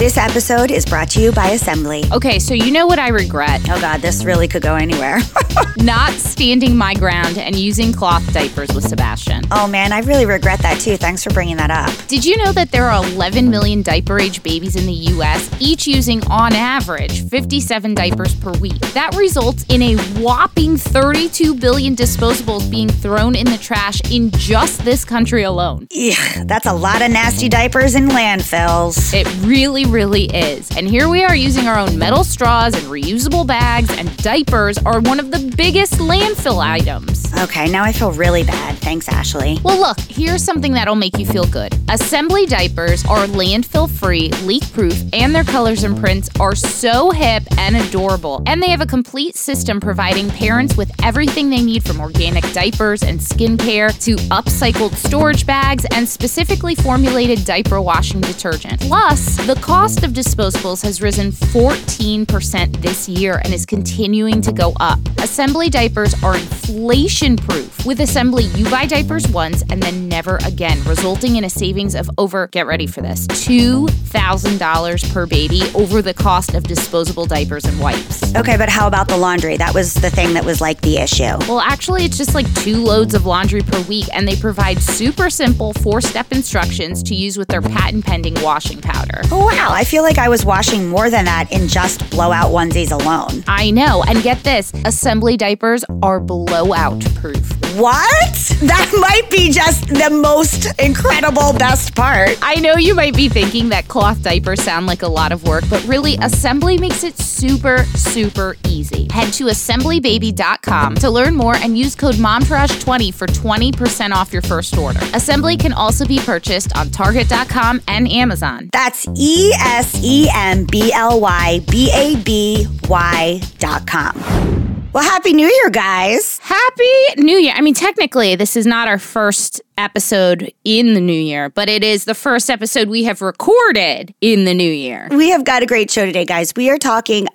This episode is brought to you by Esembly. Okay, so you know what I regret? Oh God, this really could go anywhere. Not standing my ground and using cloth diapers with Sebastian. oh man, I really regret that too. Thanks for bringing that up. Did you know that there are 11 million diaper age babies in the US, each using on average 57 diapers per week? That results in a whopping 32 billion disposables being thrown in the trash in just this country alone. Ugh, that's a lot of nasty diapers in landfills. It really, really is. And here we are using our own metal straws and reusable bags, and diapers are one of the biggest landfill items. Okay, now I feel really bad. Thanks, Ashley. Well, look, here's something that'll make you feel good. Esembly diapers are landfill free, leak proof, and their colors and prints are so hip and adorable. And they have a complete system providing parents with everything they need from organic diapers and skincare to upcycled storage bags and specifically formulated diaper washing detergent. Plus, the cost of disposables has risen 14% this year and is continuing to go up. Esembly diapers are inflation proof. With Esembly, you buy diapers once and then never again, resulting in a savings of over, get ready for this, $2,000 per baby over the cost of disposable diapers and wipes. Okay, but how about the laundry? That was the thing that was like the issue. Well, actually, it's just like two loads of laundry per week, and they provide super simple four step instructions to use with their patent pending washing powder. Oh, wow, I feel like I was washing more than that in just blowout onesies alone. I know, and get this Esembly diapers are blowout proof. What? That might be just the most incredible best part. I know you might be thinking that cloth diapers sound like a lot of work, but really, Esembly makes it super, super easy. Head to esemblybaby.com to learn more and use code MOMTOURAGE20 for 20% off your first order. Esembly can also be purchased on Target.com and Amazon. That's E S E M B L Y B A B Y dot com. Well, Happy New Year, guys. Happy New Year. I mean, technically, this is not our first episode in the new year, but it is the first episode we have recorded in the new year. We have got a great show today, guys. We are talking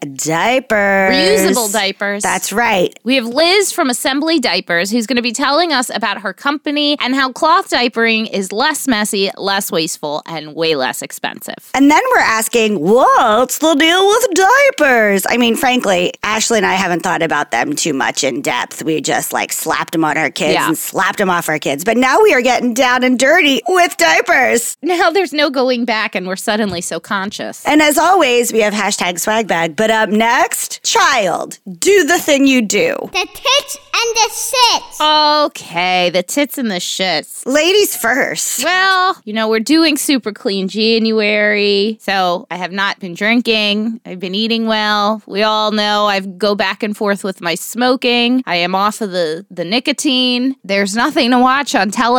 diapers. Reusable diapers. That's right. We have Liz from Esembly Diapers who's going to be telling us about her company and how cloth diapering is less messy, less wasteful, and way less expensive. And then we're asking, what's the deal with diapers? I mean, frankly, Ashley and I haven't thought about them too much in depth. We just like slapped them on our kids Yeah. and slapped them off our kids. But now we are getting down and dirty with diapers. Now there's no going back, and we're suddenly so conscious. And as always, we have hashtag swag bag. But up next, child, do the thing you do. The tits and the shits. Okay, the tits and the shits. Ladies first. Well, you know, we're doing super clean January. So I have not been drinking. I've been eating well. We all know I go back and forth with my smoking. I am off of the, the nicotine. There's nothing to watch on television.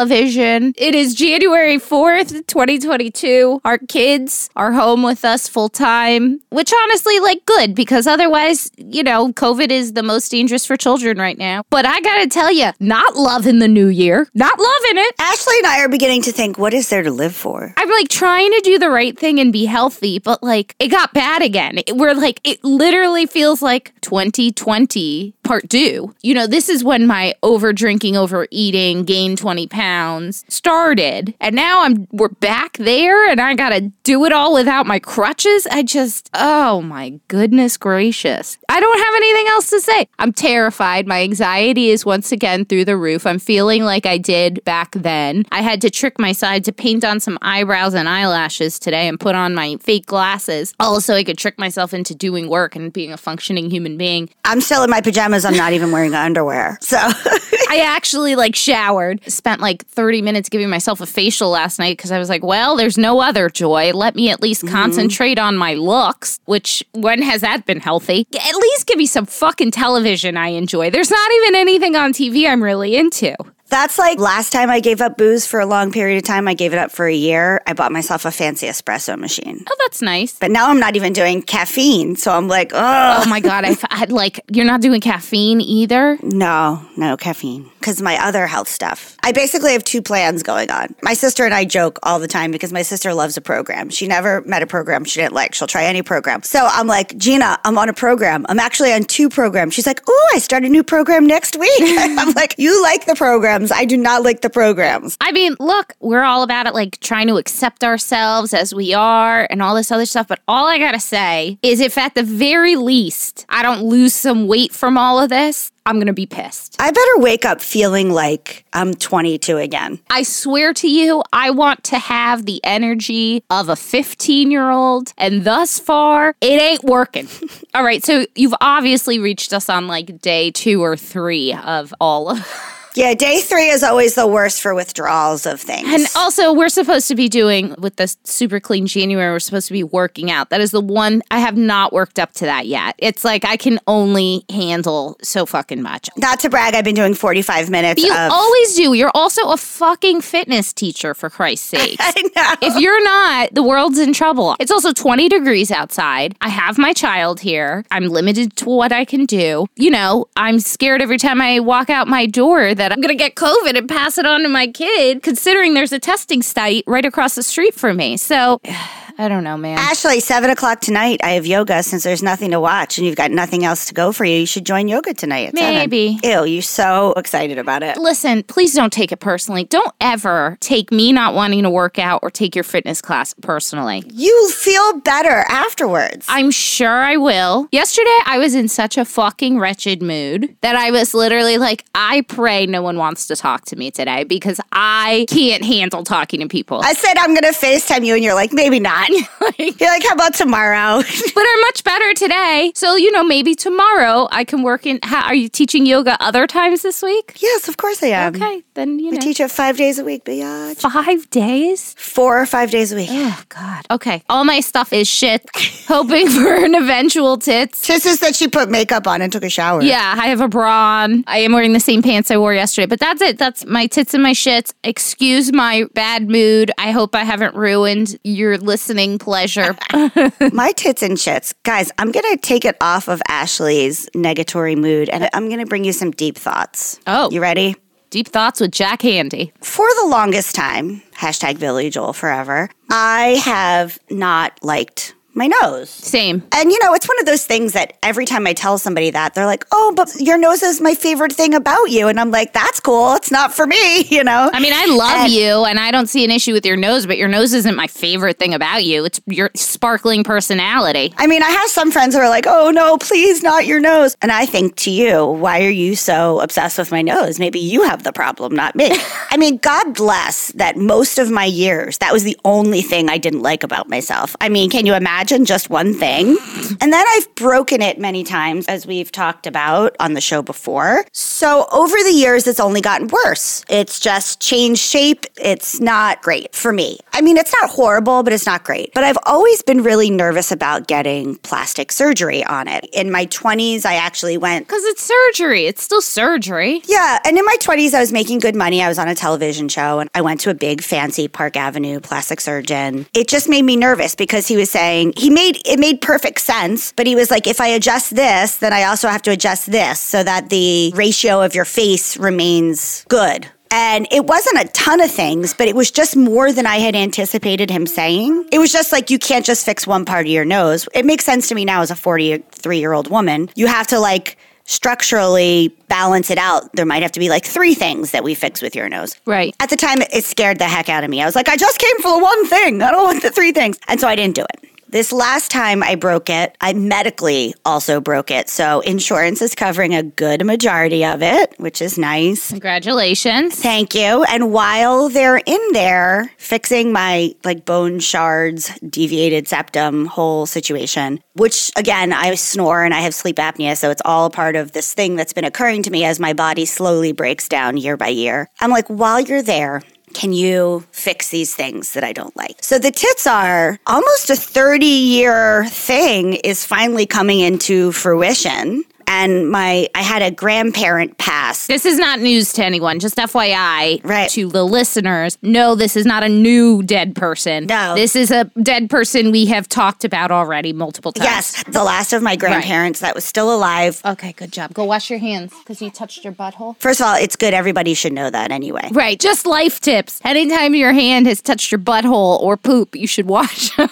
It is January 4th, 2022. Our kids are home with us full time, which honestly, like, good because otherwise, you know, COVID is the most dangerous for children right now. But I gotta tell you, not loving the new year, not loving it. Ashley and I are beginning to think, what is there to live for? I'm like trying to do the right thing and be healthy, but like it got bad again. It- we're like, it literally feels like 2020 part two. You know, this is when my over drinking, overeating, gain 20 pounds started. And now I'm, we're back there and I gotta do it all without my crutches. I just, oh my goodness gracious. I don't have anything else to say. I'm terrified. My anxiety is once again through the roof. I'm feeling like I did back then. I had to trick my side to paint on some eyebrows and eyelashes today and put on my fake glasses. Also, I could trick myself into doing work and being a functioning human being. I'm still in my pajamas. I'm not even wearing underwear. So I actually like showered, spent like 30 minutes giving myself a facial last night because I was like, well, there's no other joy. Let me at least mm-hmm. concentrate on my looks, which when has that been healthy? At least give me some fucking television I enjoy. There's not even anything on TV I'm really into. That's like last time I gave up booze for a long period of time. I gave it up for a year. I bought myself a fancy espresso machine. Oh, that's nice. But now I'm not even doing caffeine. So I'm like, oh, Oh my god, I've had like you're not doing caffeine either. no, no caffeine. Because my other health stuff. I basically have two plans going on. My sister and I joke all the time because my sister loves a program. She never met a program she didn't like. She'll try any program. So I'm like, Gina, I'm on a program. I'm actually on two programs. She's like, oh, I start a new program next week. I'm like, you like the programs. I do not like the programs. I mean, look, we're all about it like trying to accept ourselves as we are and all this other stuff, but all I got to say is if at the very least I don't lose some weight from all of this, I'm going to be pissed. I better wake up feeling like I'm 22 again. I swear to you, I want to have the energy of a 15 year old. And thus far, it ain't working. all right. So you've obviously reached us on like day two or three of all of. Yeah, day three is always the worst for withdrawals of things. And also, we're supposed to be doing with this super clean January, we're supposed to be working out. That is the one I have not worked up to that yet. It's like I can only handle so fucking much. Not to brag, I've been doing 45 minutes You of. always do. You're also a fucking fitness teacher, for Christ's sake. I know. If you're not, the world's in trouble. It's also 20 degrees outside. I have my child here. I'm limited to what I can do. You know, I'm scared every time I walk out my door that I'm going to get COVID and pass it on to my kid, considering there's a testing site right across the street from me. So, I don't know, man. Ashley, seven o'clock tonight. I have yoga since there's nothing to watch and you've got nothing else to go for you. You should join yoga tonight. At Maybe. 7. Ew, you're so excited about it. Listen, please don't take it personally. Don't ever take me not wanting to work out or take your fitness class personally. You feel better afterwards. I'm sure I will. Yesterday, I was in such a fucking wretched mood that I was literally like, I pray no one wants to talk to me today because I can't handle talking to people. I said I'm gonna FaceTime you, and you're like, maybe not. Like, You're like, how about tomorrow? but I'm much better today. So, you know, maybe tomorrow I can work in. How, are you teaching yoga other times this week? yes, of course I am. Okay, then, you I know. teach it five days a week, biatch. Five days? Four or five days a week. Oh, God. Okay. All my stuff is shit. Hoping for an eventual tits. Just is that she put makeup on and took a shower. Yeah, I have a bra on. I am wearing the same pants I wore yesterday, but that's it. That's my tits and my shits. Excuse my bad mood. I hope I haven't ruined your listening pleasure. My tits and shits. Guys, I'm going to take it off of Ashley's negatory mood and I'm going to bring you some deep thoughts. Oh. You ready? Deep thoughts with Jack Handey. For the longest time, hashtag Billy Joel forever, I have not liked my nose. Same. And you know, it's one of those things that every time I tell somebody that, they're like, oh, but your nose is my favorite thing about you. And I'm like, that's cool. It's not for me, you know? I mean, I love And- you and I don't see an issue with your nose, but your nose isn't my favorite thing about you. It's your sparkling personality. I mean, I have some friends who are like, oh no, please not your nose. And I think to you, why are you so obsessed with my nose? Maybe you have the problem, not me. I mean, God bless that most of my years, that was the only thing I didn't like about myself. I mean, can you imagine just one thing? And then I've broken it many times, as we've talked about on the show before. So over the years, it's only gotten worse. It's just changed shape. It's not great for me. I mean, it's not horrible, but it's not great. But I've always been really nervous about getting plastic surgery on it. In my 20s, I actually went Because it's surgery. It's still surgery. yeah, and in my 20s, I was making good money. I was on a television show and I went to a big, fancy Park Avenue plastic surgeon. It just made me nervous because he was saying, he made it made perfect sense, but he was like, if I adjust this, then I also have to adjust this so that the ratio of your face remains good. And it wasn't a ton of things, but it was just more than I had anticipated him saying. It was just like, you can't just fix one part of your nose. It makes sense to me now as a 43 year old woman. You have to like, structurally balance it out, there might have to be like three things that we fix with your nose. Right. At the time, it scared the heck out of me. I was like, I just came for the one thing. I don't want the three things. And so I didn't do it. This last time I broke it, I medically also broke it. So insurance is covering a good majority of it, which is nice. Congratulations. Thank you. And while they're in there fixing my like bone shards, deviated septum, whole situation, which again, I snore and I have sleep apnea. So it's all part of this thing that's been occurring to me as my body slowly breaks down year by year. I'm like, while you're there, can you fix these things that I don't like? So the tits are almost a 30 year thing is finally coming into fruition. And my I had a grandparent pass. This is not news to anyone. Just FYI Right. to the listeners. No, this is not a new dead person. No. This is a dead person we have talked about already multiple times. Yes, the last of my grandparents that was still alive. Okay, good job. Go wash your hands because you touched your butthole. First of all, it's good. Everybody should know that anyway. Right, just life tips. Anytime your hand has touched your butthole or poop, you should wash.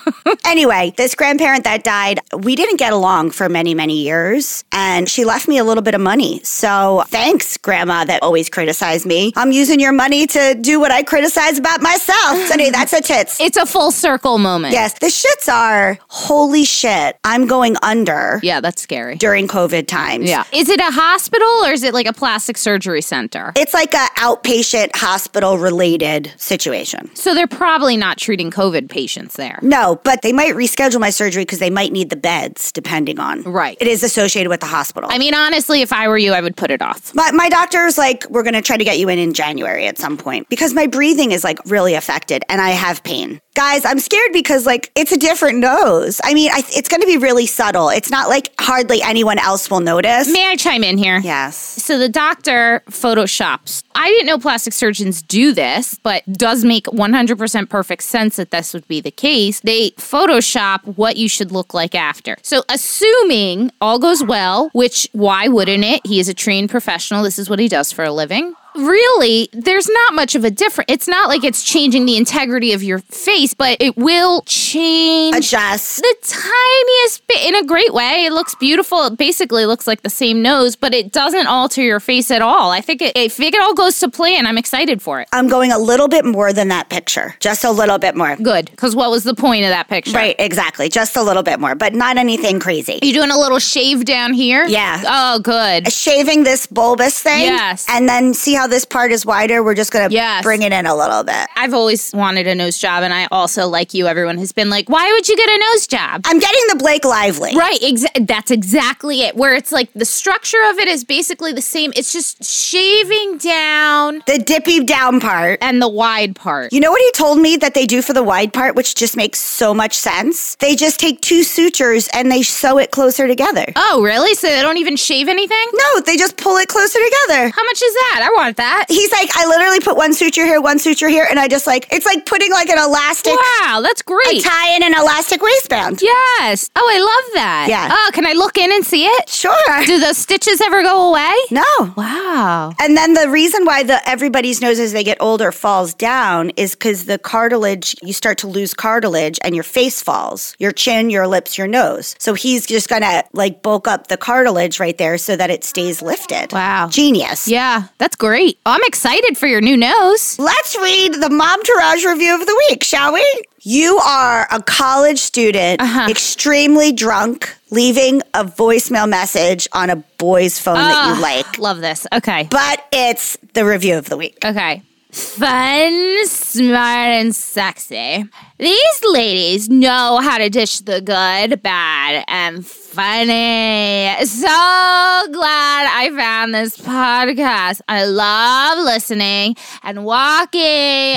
Anyway, this grandparent that died, we didn't get along for many, many years, and she left me a little bit of money. So thanks, Grandma, that always criticized me. I'm using your money to do what I criticize about myself. So anyway, that's a tits. it's a full circle moment. Yes, the shits are holy shit. I'm going under Yeah, that's scary. during COVID times. Yeah. Is it a hospital or is it like a plastic surgery center? It's like a outpatient hospital related situation. So they're probably not treating COVID patients there. No, but they might reschedule my surgery because they might need the beds, depending on. Right. It is associated with the hospital. I mean, honestly, if I were you, I would put it off. But my doctor's like, we're going to try to get you in in January at some point because my breathing is like really affected and I have pain. Guys, I'm scared because like it's a different nose. I mean, I, it's going to be really subtle. It's not like hardly anyone else will notice. May I chime in here? yes. So the doctor photoshops. I didn't know plastic surgeons do this, but does make 100% perfect sense that this would be the case. They photoshop what you should look like after. So assuming all goes well, which why wouldn't it? He is a trained professional. This is what he does for a living. Really, there's not much of a difference. It's not like it's changing the integrity of your face, but it will change Adjust. the tiniest bit in a great way. It looks beautiful. It basically looks like the same nose, but it doesn't alter your face at all. I think it, if it all goes to plan, I'm excited for it. I'm going a little bit more than that picture. Just a little bit more. Good, because what was the point of that picture? Right, exactly. Just a little bit more, but not anything crazy. You doing a little shave down here? Yeah. Oh, good. Shaving this bulbous thing. Yes. And then see how this part is wider? We're just going to Yes. bring it in a little bit. I've always wanted a nose job, and I also, like you, everyone has been like, why would you get a nose job? I'm getting the Blake Lively. Right, exa- that's exactly it. Where it's like the structure of it is basically the same. It's just shaving down The dippy down part. and the wide part. You know what he told me that they do for the wide part, which just makes so much sense? They just take two sutures and they sew it closer together. Oh, really? So they don't even shave anything? No, they just pull it closer together. How much is that? I want that. He's like, I literally put one suture here, one suture here, and I just like, it's like putting like an elastic, Wow, that's great. tie in an elastic waistband. yes. Oh, I love that. Yeah. Oh, can I look in and see it? Sure. Do those stitches ever go away? No. Wow. And then the reason why the everybody's nose as they get older falls down is because the cartilage, you start to lose cartilage and your face falls. Your chin, your lips, your nose. So he's just gonna like bulk up the cartilage right there so that it stays lifted. Wow. Genius. Yeah, that's great. I'm excited for your new nose. Let's read the Mom Tourage review of the week, shall we? You are a college student, Uh-huh. extremely drunk, leaving a voicemail message on a boy's phone that you like. Love this. Okay. But it's the review of the week. Okay. Fun, smart, and sexy. These ladies know how to dish the good, bad, and funny. So glad I found this podcast. I love listening and walking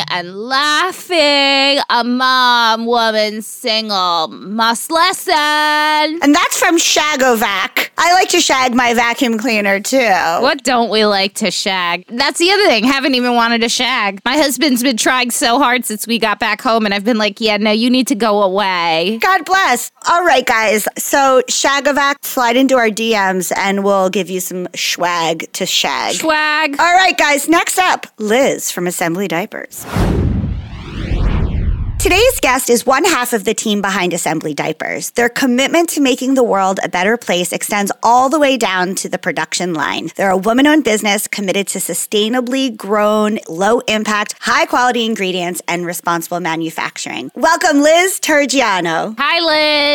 and laughing. A mom, woman, single must listen. And that's from Shagovac. I like to shag my vacuum cleaner too. What don't we like to shag? That's the other thing. Haven't even wanted to shag. My husband's been trying so hard since we got back home, and I've been like, yeah, no, you need to go away. God bless. All right, guys. So Shagovac, slide into our DMs and we'll give you some swag to shag. Swag. All right, guys. Next up, Liz from Esembly Diapers. Today's guest is one half of the team behind Esembly Diapers. Their commitment to making the world a better place extends all the way down to the production line. They're a woman owned business committed to sustainably grown, low impact, high quality ingredients and responsible manufacturing. Welcome, Liz Turrigiano. Hi,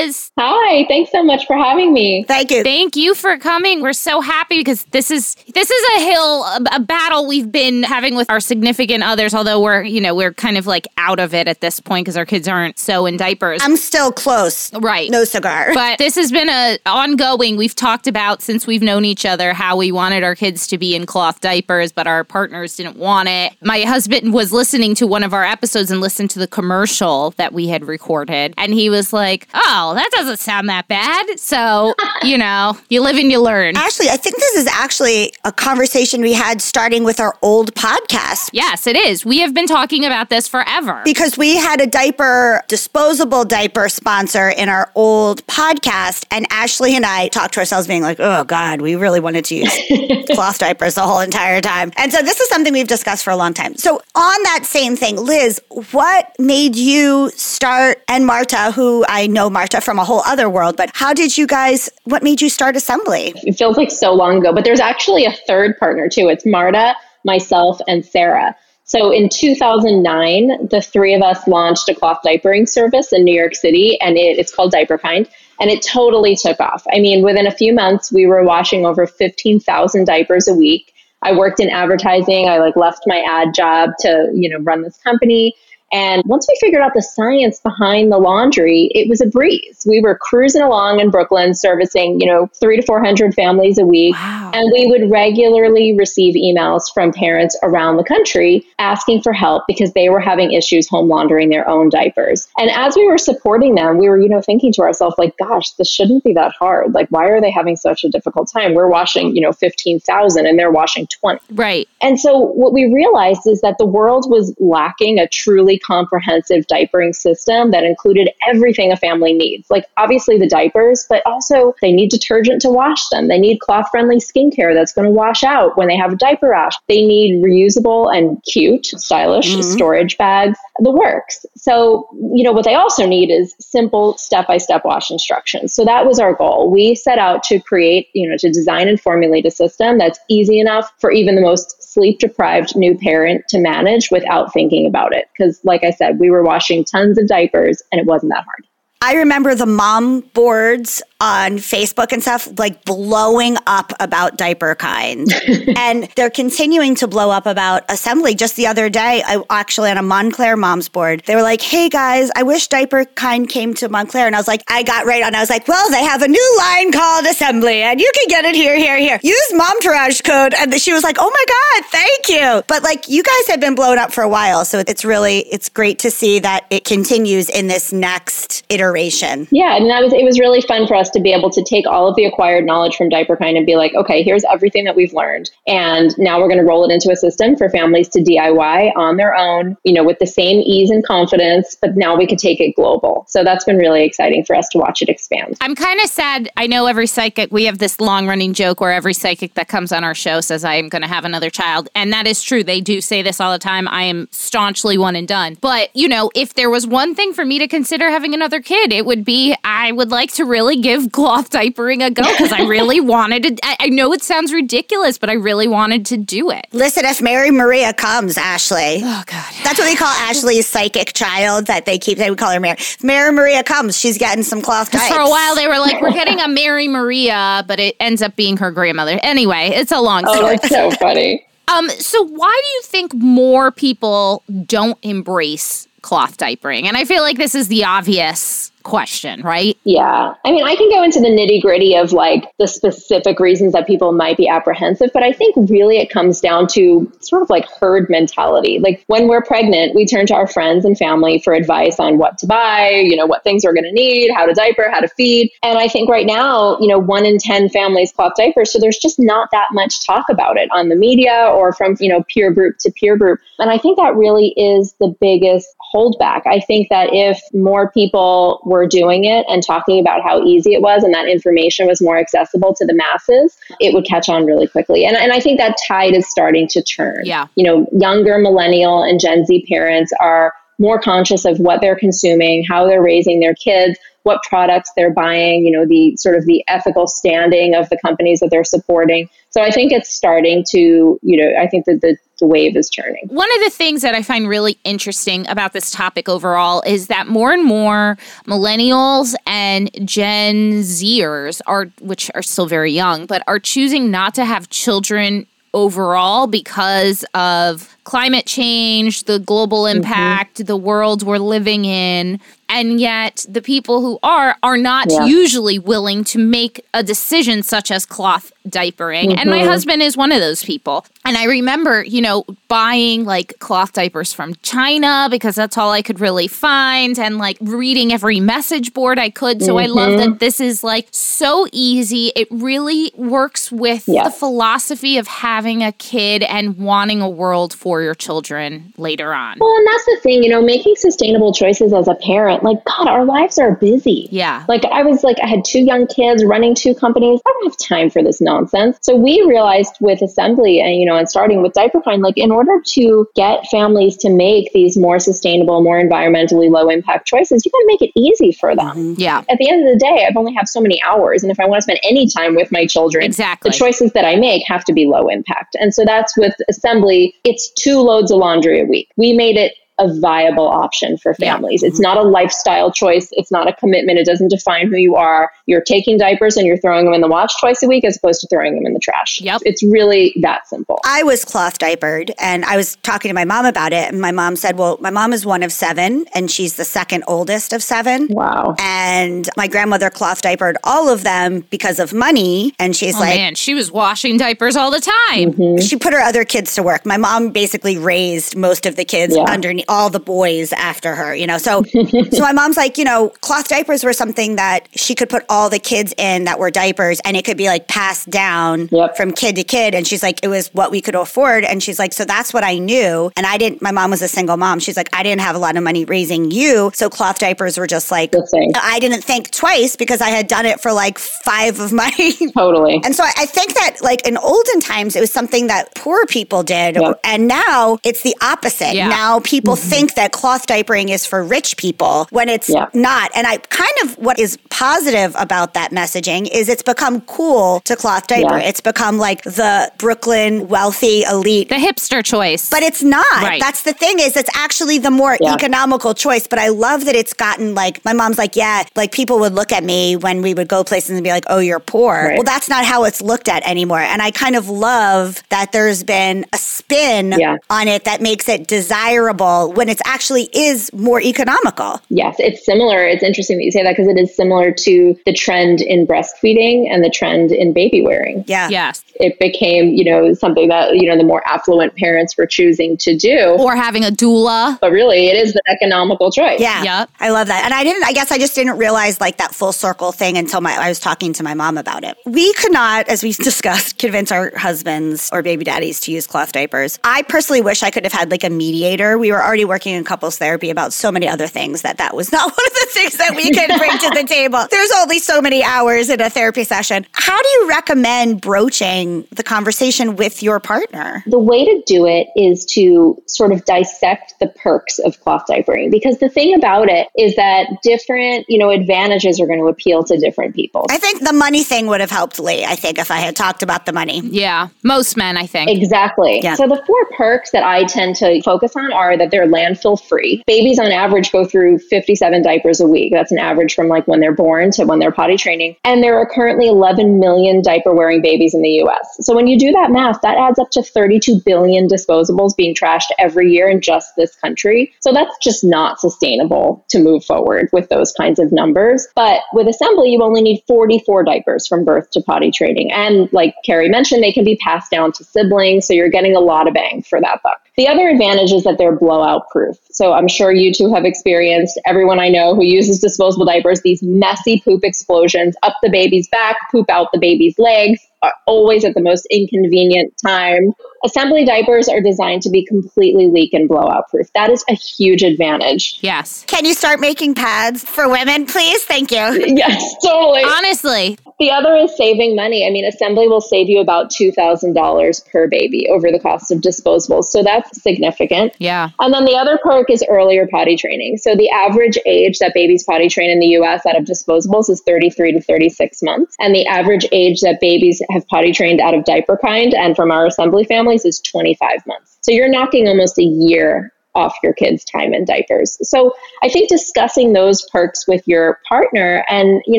Liz. Hi, thanks so much for having me. Thank you. Thank you for coming. We're so happy because this is this is a hill, a, a battle we've been having with our significant others. Although we're you know we're kind of like out of it at this point because our kids aren't so in diapers. I'm still close. Right. No cigar. But this has been a ongoing. We've talked about since we've known each other how we wanted our kids to be in cloth diapers, but our partners didn't want it. My husband was listening to one of our episodes and listened to the commercial that we had recorded, and he was like, "Oh, that doesn't sound that bad." So you know, you live and you learn. Actually, I think this is actually a conversation we had starting with our old podcast. Yes, it is. We have been talking about this forever. Because we had a diaper, disposable diaper sponsor in our old podcast. And Ashley and I talked to ourselves, being like, oh God, we really wanted to use cloth diapers the whole entire time. And so this is something we've discussed for a long time. So, on that same thing, Liz, what made you start, and Marta, who I know Marta from a whole other world, but how did you guys, what made you start Esembly? It feels like so long ago, but there's actually a third partner too. It's Marta, myself, and Sarah. So in 2009, the three of us launched a cloth diapering service in New York City, and it, it's called Diaper Kind, and it totally took off. I mean, within a few months, we were washing over 15,000 diapers a week. I worked in advertising. I like left my ad job to you know run this company. And once we figured out the science behind the laundry, it was a breeze. We were cruising along in Brooklyn, servicing, you know, three to 400 families a week. Wow. And we would regularly receive emails from parents around the country asking for help because they were having issues home laundering their own diapers. And as we were supporting them, we were, you know, thinking to ourselves, like, gosh, this shouldn't be that hard. Like, why are they having such a difficult time? We're washing, you know, 15,000 and they're washing 20. Right. And so what we realized is that the world was lacking a truly comprehensive diapering system that included everything a family needs. Like obviously the diapers, but also they need detergent to wash them. They need cloth friendly skincare that's going to wash out when they have a diaper rash. They need reusable and cute, stylish Mhm. storage bags, the works. So, you know, what they also need is simple step by step wash instructions. So that was our goal. We set out to create, you know, to design and formulate a system that's easy enough for even the most sleep deprived new parent to manage without thinking about it. Because, like I said, we were washing tons of diapers and it wasn't that hard. I remember the mom boards on Facebook and stuff like blowing up about diaper kind. and they're continuing to blow up about Esembly. Just the other day, I actually on a Montclair moms board, they were like, hey guys, I wish diaper kind came to Montclair. And I was like, I got right on. I was like, well, they have a new line called Esembly and you can get it here, here, here. Use mom tourage code. And she was like, oh my God, thank you. But like you guys have been blown up for a while. So it's really, it's great to see that it continues in this next iteration. Yeah, and that was it was really fun for us to be able to take all of the acquired knowledge from Diaper Kind and be like, okay, here's everything that we've learned. And now we're going to roll it into a system for families to DIY on their own, you know, with the same ease and confidence, but now we could take it global. So that's been really exciting for us to watch it expand. I'm kind of sad. I know every psychic, we have this long running joke where every psychic that comes on our show says, I am going to have another child. And that is true. They do say this all the time. I am staunchly one and done. But, you know, if there was one thing for me to consider having another kid, it would be I would like to really give cloth diapering a go because I really wanted to. I, I know it sounds ridiculous, but I really wanted to do it. Listen, if Mary Maria comes, Ashley. Oh, God. That's what we call Ashley's psychic child that they keep, they would call her Mary. If Mary Maria comes, she's getting some cloth Because diapers. for a while they were like, we're getting a Mary Maria, but it ends up being her grandmother. Anyway, it's a long story. Oh, story. that's so funny. Um, so why do you think more people don't embrace cloth diapering? And I feel like this is the obvious question, right? Yeah. I mean, I can go into the nitty gritty of like the specific reasons that people might be apprehensive, but I think really it comes down to sort of like herd mentality. Like when we're pregnant, we turn to our friends and family for advice on what to buy, you know, what things we're going to need, how to diaper, how to feed. And I think right now, you know, one in 10 families cloth diapers. So there's just not that much talk about it on the media or from, you know, peer group to peer group. And I think that really is the biggest holdback. I think that if more people were doing it and talking about how easy it was and that information was more accessible to the masses, it would catch on really quickly. And, and I think that tide is starting to turn. Yeah. You know, younger millennial and Gen Z parents are more conscious of what they're consuming, how they're raising their kids, what products they're buying, you know, the sort of the ethical standing of the companies that they're supporting. So I think it's starting to, you know, I think that the, the wave is turning. One of the things that I find really interesting about this topic overall is that more and more millennials and Gen Zers are, which are still very young, but are choosing not to have children overall because of climate change, the global Mm-hmm. impact, the world we're living in. And yet, the people who are are not Yeah. usually willing to make a decision such as cloth diapering. And my Mm-hmm. husband is one of those people. And I remember, you know, buying like cloth diapers from China because that's all I could really find and like reading every message board I could. So I love Mm-hmm. that this is like so easy. It really works with the philosophy of having a kid and wanting a world for your children later on. Well, and that's the thing, you know, making sustainable choices as a parent, like, God, our lives are busy. Yeah. Like, I was like, I had two young kids running two companies. I don't have time for this nonsense. So we realized with Esembly and, you know, and starting with Diaper Kind, like, in order to get families to make these more sustainable, more environmentally low impact choices, you got to make it easy for them. Mm-hmm. Yeah. At the end of the day, I've only have so many hours. And if I want to spend any time with my children, Exactly. the choices that I make have to be low impact. And so that's with Esembly, it's two loads of laundry a week. We made it a viable option for Yeah. families. It's mm-hmm. not a lifestyle choice. It's not a commitment. It doesn't define who you are. You're taking diapers and you're throwing them in the wash twice a week as opposed to throwing them in the trash. Yep. It's really that simple. I was cloth diapered and I was talking to my mom about it. And my mom said, Well, my mom is one of seven and she's the second oldest of seven. Wow. And my grandmother cloth diapered all of them because of money. And she's Oh like, man, she was washing diapers all the time. Mm-hmm. she put her other kids to work. My mom basically raised most of the kids Yeah. underneath all the boys after her, you know. So so my mom's like, you know, cloth diapers were something that she could put all the kids in that were diapers and it could be like passed down Yep. from kid to kid and she's like it was what we could afford and she's like so that's what I knew and I didn't my mom was a single mom. She's like I didn't have a lot of money raising you, so cloth diapers were just like The thing. I didn't think twice because I had done it for like 5 of my Totally. and so I, I think that, like in olden times, it was something that poor people did, Yep. and now it's the opposite. Yeah. Now people mm-hmm. think that cloth diapering is for rich people when it's Yeah. not. And I kind of what is positive about that messaging is it's become cool to cloth diaper. Yeah. It's become like the Brooklyn wealthy elite. The hipster choice. But it's not. Right. That's the thing is it's actually the more Yeah. economical choice. But I love that it's gotten like my mom's like, yeah, like people would look at me when we would go places and be like, oh, you're poor. Right. Well, that's not how it's looked at anymore. And I kind of love that there's been a spin Yeah. on it that makes it desirable when it's actually is more economical. Yes, it's similar. It's interesting that you say that because it is similar to the trend in breastfeeding and the trend in baby wearing. Yeah. yes. It became, you know, something that, you know, the more affluent parents were choosing to do. Or having a doula. But really, it is the economical choice. Yeah. Yep. I love that. And I didn't, I guess I just didn't realize like that full circle thing until my, I was talking to my mom about it. We could not, as we discussed, convince our husbands or baby daddies to use cloth diapers. I personally wish I could have had like a mediator. We were already working in couples therapy about so many other things that that was not one of the things that we could bring to the table. There's only so many hours in a therapy session. How do you recommend broaching the conversation with your partner? The way to do it is to sort of dissect the perks of cloth diapering because the thing about it is that different, you know, advantages are going to appeal to different people. I think the money thing would have helped Lee, I think, if I had talked about the money. Yeah. Most men, I think. Exactly. Yeah. So the four perks that I tend to focus on are that they're landfill free. Babies on average go through 57 diapers a week. That's an average from like when they're born to when they're potty training. And there are currently 11 million diaper wearing babies in the US. So when you do that math, that adds up to 32 billion disposables being trashed every year in just this country. So that's just not sustainable to move forward with those kinds of numbers. But with Esembly, you only need 44 diapers from birth to potty training. And like Carrie mentioned, they can be passed down to siblings. So you're getting a lot of bang for that buck. The other advantage is that they're blowout proof. So I'm sure you two have experienced everyone I know who uses disposable diapers, these messy poop explosions up the baby's back, poop out the baby's legs, are always at the most inconvenient time. Esembly diapers are designed to be completely leak and blowout proof. That is a huge advantage. Yes. Can you start making pads for women, please? Thank you. Yes, totally. Honestly, The other is saving money. I mean, Esembly will save you about $2,000 per baby over the cost of disposables. So that's significant. yeah. And then the other perk is earlier potty training. So the average age that babies potty train in the US out of disposables is 33 to 36 months. And the average age that babies have potty trained out of diaper kind and from our Esembly families is 25 months. So you're knocking almost a year off your kids' time in diapers. So I think discussing those perks with your partner and, you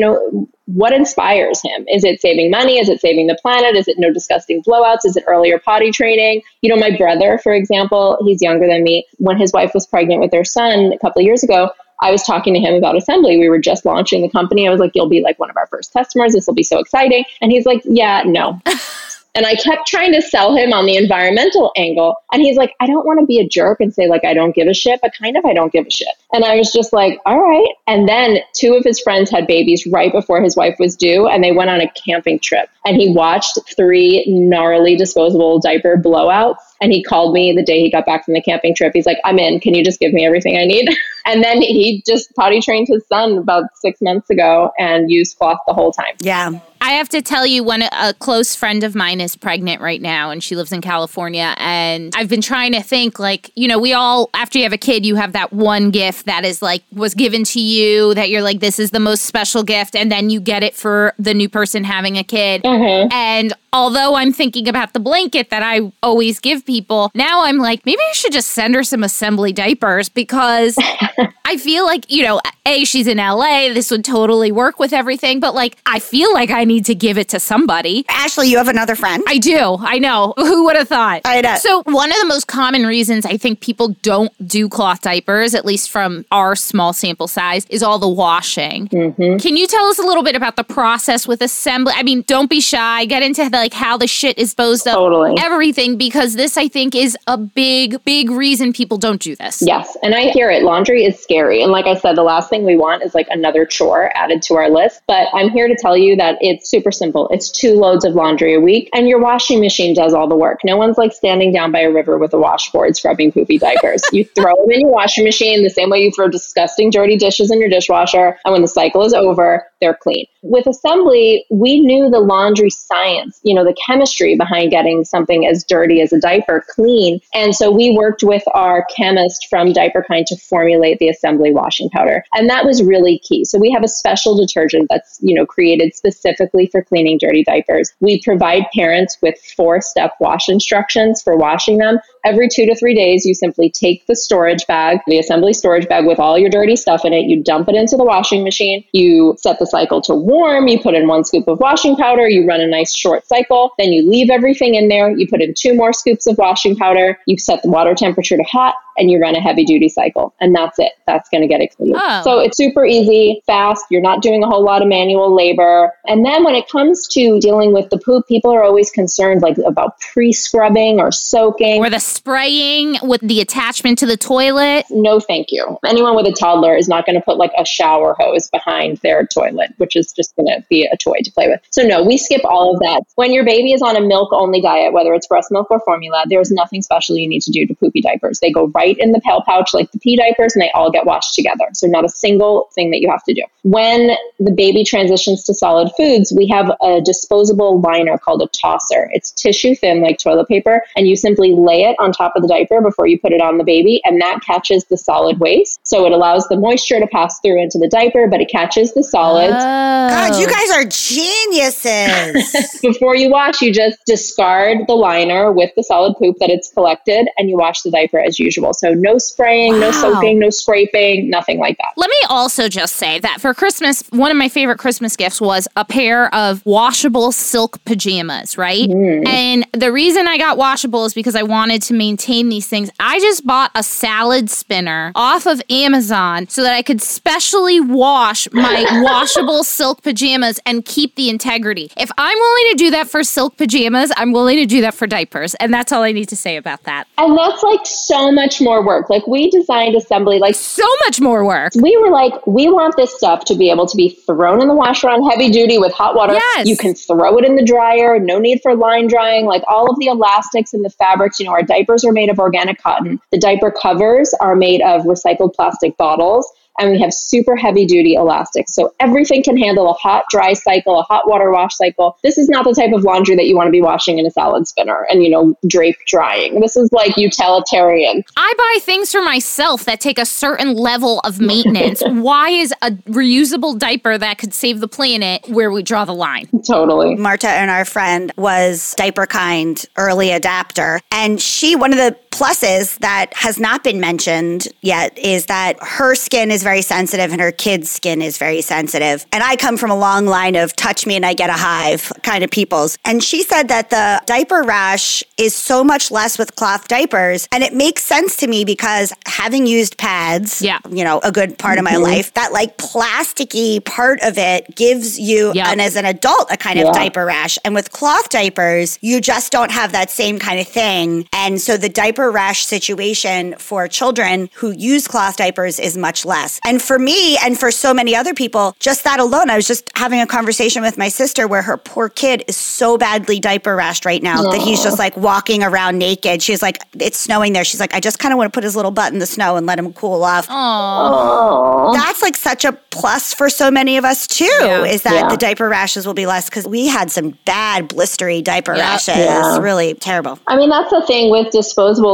know, what inspires him? Is it saving money? Is it saving the planet? Is it no disgusting blowouts? Is it earlier potty training? You know, my brother, for example, he's younger than me. When his wife was pregnant with their son a couple of years ago, I was talking to him about Esembly. We were just launching the company. I was like, you'll be like one of our first customers. This will be so exciting. And he's like, yeah, no. And I kept trying to sell him on the environmental angle. And he's like, I don't want to be a jerk and say, like, I don't give a shit, but kind of I don't give a shit. And I was just like, all right. And then two of his friends had babies right before his wife was due, and they went on a camping trip. And he watched three gnarly disposable diaper blowouts. And he called me the day he got back from the camping trip. He's like, I'm in. Can you just give me everything I need? and then he just potty trained his son about six months ago and used cloth the whole time. Yeah. I have to tell you, one a close friend of mine is pregnant right now, and she lives in California. And I've been trying to think, like, you know, we all after you have a kid, you have that one gift that is like was given to you that you're like, this is the most special gift, and then you get it for the new person having a kid. Mm-hmm. And although I'm thinking about the blanket that I always give people, now I'm like, maybe I should just send her some Esembly diapers because I feel like, you know, A, she's in LA. This would totally work with everything. But like, I feel like I need to give it to somebody. Ashley, you have another friend? I do. I know. Who would have thought? I know. So, one of the most common reasons I think people don't do cloth diapers, at least from our small sample size, is all the washing. Mm-hmm. Can you tell us a little bit about the process with Esembly? I mean, don't be shy. Get into like how the shit is disposed of, Totally. everything, because this I think is a big, big reason people don't do this. Yes. And I hear it. Laundry is scary. And like I said, the last thing we want is like another chore added to our list. But I'm here to tell you that it's super simple. It's two loads of laundry a week, and your washing machine does all the work. No one's like standing down by a river with a washboard scrubbing poopy diapers. you throw them in your washing machine the same way you throw disgusting, dirty dishes in your dishwasher. And when the cycle is over, they're clean. With Esembly, we knew the laundry science, you know, the chemistry behind getting something as dirty as a diaper clean. And so we worked with our chemist from Diaper Kind to formulate the Esembly washing powder. And that was really key. So we have a special detergent that's, you know, created specifically for cleaning dirty diapers. We provide parents with four-step wash instructions for washing them. Every 2 to 3 days, you simply take the storage bag, the Esembly storage bag with all your dirty stuff in it, you dump it into the washing machine, you set the cycle to warm, you put in one scoop of washing powder, you run a nice short cycle, then you leave everything in there, you put in two more scoops of washing powder, you set the water temperature to hot, and you run a heavy duty cycle. And that's it. That's going to get it clean. Oh. So it's super easy, fast. You're not doing a whole lot of manual labor. And then when it comes to dealing with the poop, people are always concerned like about pre scrubbing or soaking. Or the spraying with the attachment to the toilet. no, thank you. Anyone with a toddler is not going to put like a shower hose behind their toilet, which is just going to be a toy to play with. So, no, we skip all of that. When your baby is on a milk only diet, whether it's breast milk or formula, there's nothing special you need to do to poopy diapers. They go right in the pail pouch like the pee diapers and they all get washed together. So, not a single thing that you have to do. When the baby transitions to solid foods, we have a disposable liner called a tosser. It's tissue thin like toilet paper, and you simply lay it on top of the diaper before you put it on the baby, and that catches the solid waste. So, it allows the moisture to pass through into the diaper, but it catches the solids. Oh. God, you Oh. guys are geniuses. Before you wash, you just discard the liner with the solid poop that it's collected and you wash the diaper as usual. So no spraying, no soaking, no scraping, nothing like that. Let me also just say that for Christmas, one of my favorite Christmas gifts was a pair of washable silk pajamas, right? Mm. And the reason I got washable is because I wanted to maintain these things. I just bought a salad spinner off of Amazon so that I could specially wash my washable silk pajamas and keep the integrity. If I'm willing to do that for silk pajamas, I'm willing to do that for diapers. And that's all I need to say about that. And that's like so much more work. Like we designed Esembly, like So much more work. we were like, we want this stuff to be able to be thrown in the washer on heavy duty with hot water. Yes. You can throw it in the dryer, no need for line drying. Like all of the elastics and the fabrics, you know, our diapers are made of organic cotton. The diaper covers are made of recycled plastic bottles. And we have super heavy duty elastics. So everything can handle a hot, dry cycle, a hot water wash cycle. This is not the type of laundry that you want to be washing in a salad spinner and, you know, drape drying. This is like utilitarian. I buy things for myself that take a certain level of maintenance. Why is a reusable diaper that could save the planet where we draw the line? Totally. Marta and our friend was diaper kind early adapter. And she, one of the pluses that has not been mentioned yet is that her skin is very sensitive and her kid's skin is very sensitive. And I come from a long line of touch me and I get a hive kind of peoples. And she said that the diaper rash is so much less with cloth diapers. And it makes sense to me because having used pads, Yeah. you know, a good part of my mm-hmm. life, that like plasticky part of it gives you, Yep. and as an adult, a kind of diaper rash. And with cloth diapers, you just don't have that same kind of thing. And so the diaper rash situation for children who use cloth diapers is much less. And for me and for so many other people, just that alone, I was just having a conversation with my sister where her poor kid is so badly diaper rashed right now that he's just like walking around naked. She's like, it's snowing there. She's like, I just kind of want to put his little butt in the snow and let him cool off. Oh, That's like such a plus for so many of us too, Yeah. is that Yeah. the diaper rashes will be less because we had some bad blistery diaper Yeah. rashes. Yeah. Really terrible. I mean, that's the thing with